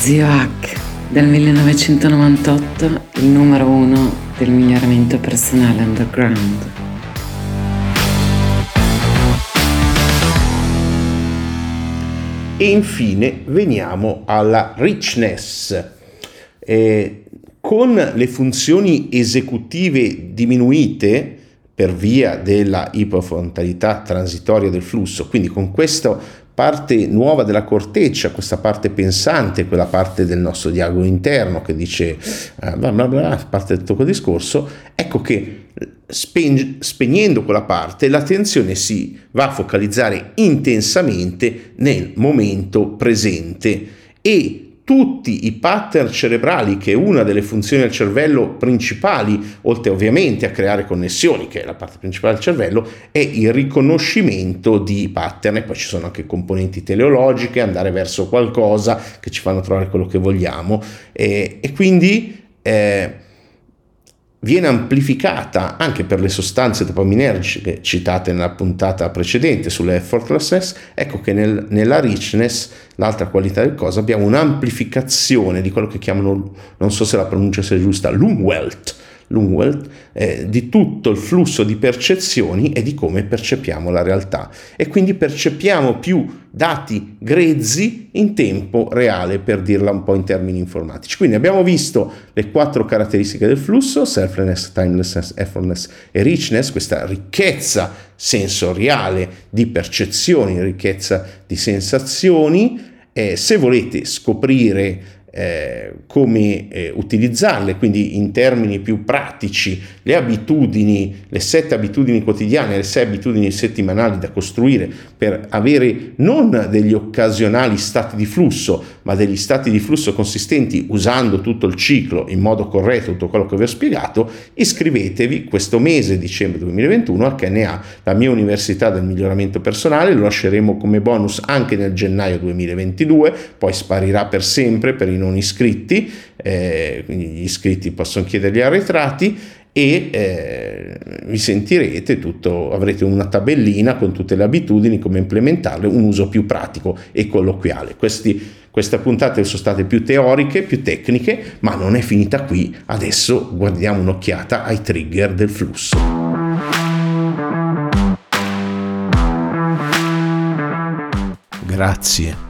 Zio Hack del 1998, il numero uno del miglioramento personale underground. E infine veniamo alla richness. Eh, con le funzioni esecutive diminuite per via della iperfrontalità transitoria del flusso, quindi con questa parte nuova della corteccia, questa parte pensante, quella parte del nostro dialogo interno che dice eh, bla bla bla, parte tutto quel discorso, ecco che spen- spegnendo quella parte l'attenzione si va a focalizzare intensamente nel momento presente e tutti i pattern cerebrali, che è una delle funzioni del cervello principali, oltre ovviamente a creare connessioni, che è la parte principale del cervello, è il riconoscimento di pattern. E poi ci sono anche componenti teleologiche, andare verso qualcosa che ci fanno trovare quello che vogliamo. E, e quindi eh, viene amplificata anche per le sostanze dopaminergiche citate nella puntata precedente sull'effortlessness, ecco che nel, nella richness, l'altra qualità del cosa, abbiamo un'amplificazione di quello che chiamano, non so se la pronuncia sia giusta, l'umwelt, Lungwell, eh, di tutto il flusso di percezioni e di come percepiamo la realtà. E quindi percepiamo più dati grezzi in tempo reale, per dirla un po' in termini informatici. Quindi abbiamo visto le quattro caratteristiche del flusso, selflessness, timelessness, effortless e richness, questa ricchezza sensoriale di percezioni, ricchezza di sensazioni. Eh, se volete scoprire eh, come eh, utilizzarle, quindi in termini più pratici, le abitudini, le sette abitudini quotidiane, le sei abitudini settimanali da costruire per avere non degli occasionali stati di flusso, ma degli stati di flusso consistenti usando tutto il ciclo in modo corretto, tutto quello che vi ho spiegato, iscrivetevi questo mese, dicembre 2021, a KNA, la mia università del miglioramento personale, lo lasceremo come bonus anche nel gennaio 2022, poi sparirà per sempre per i non iscritti, eh, quindi gli iscritti possono chiedere gli arretrati e eh, vi sentirete tutto, avrete una tabellina con tutte le abitudini, come implementarle, un uso più pratico e colloquiale. Questi, queste puntate sono state più teoriche, più tecniche, ma non è finita qui. Adesso guardiamo un'occhiata ai trigger del flusso. Grazie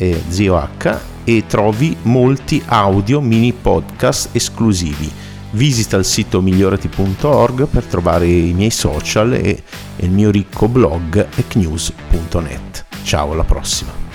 e Zio H e trovi molti audio mini podcast esclusivi. Visita il sito migliorati.org per trovare i miei social e il mio ricco blog ecnews.net. Ciao, alla prossima!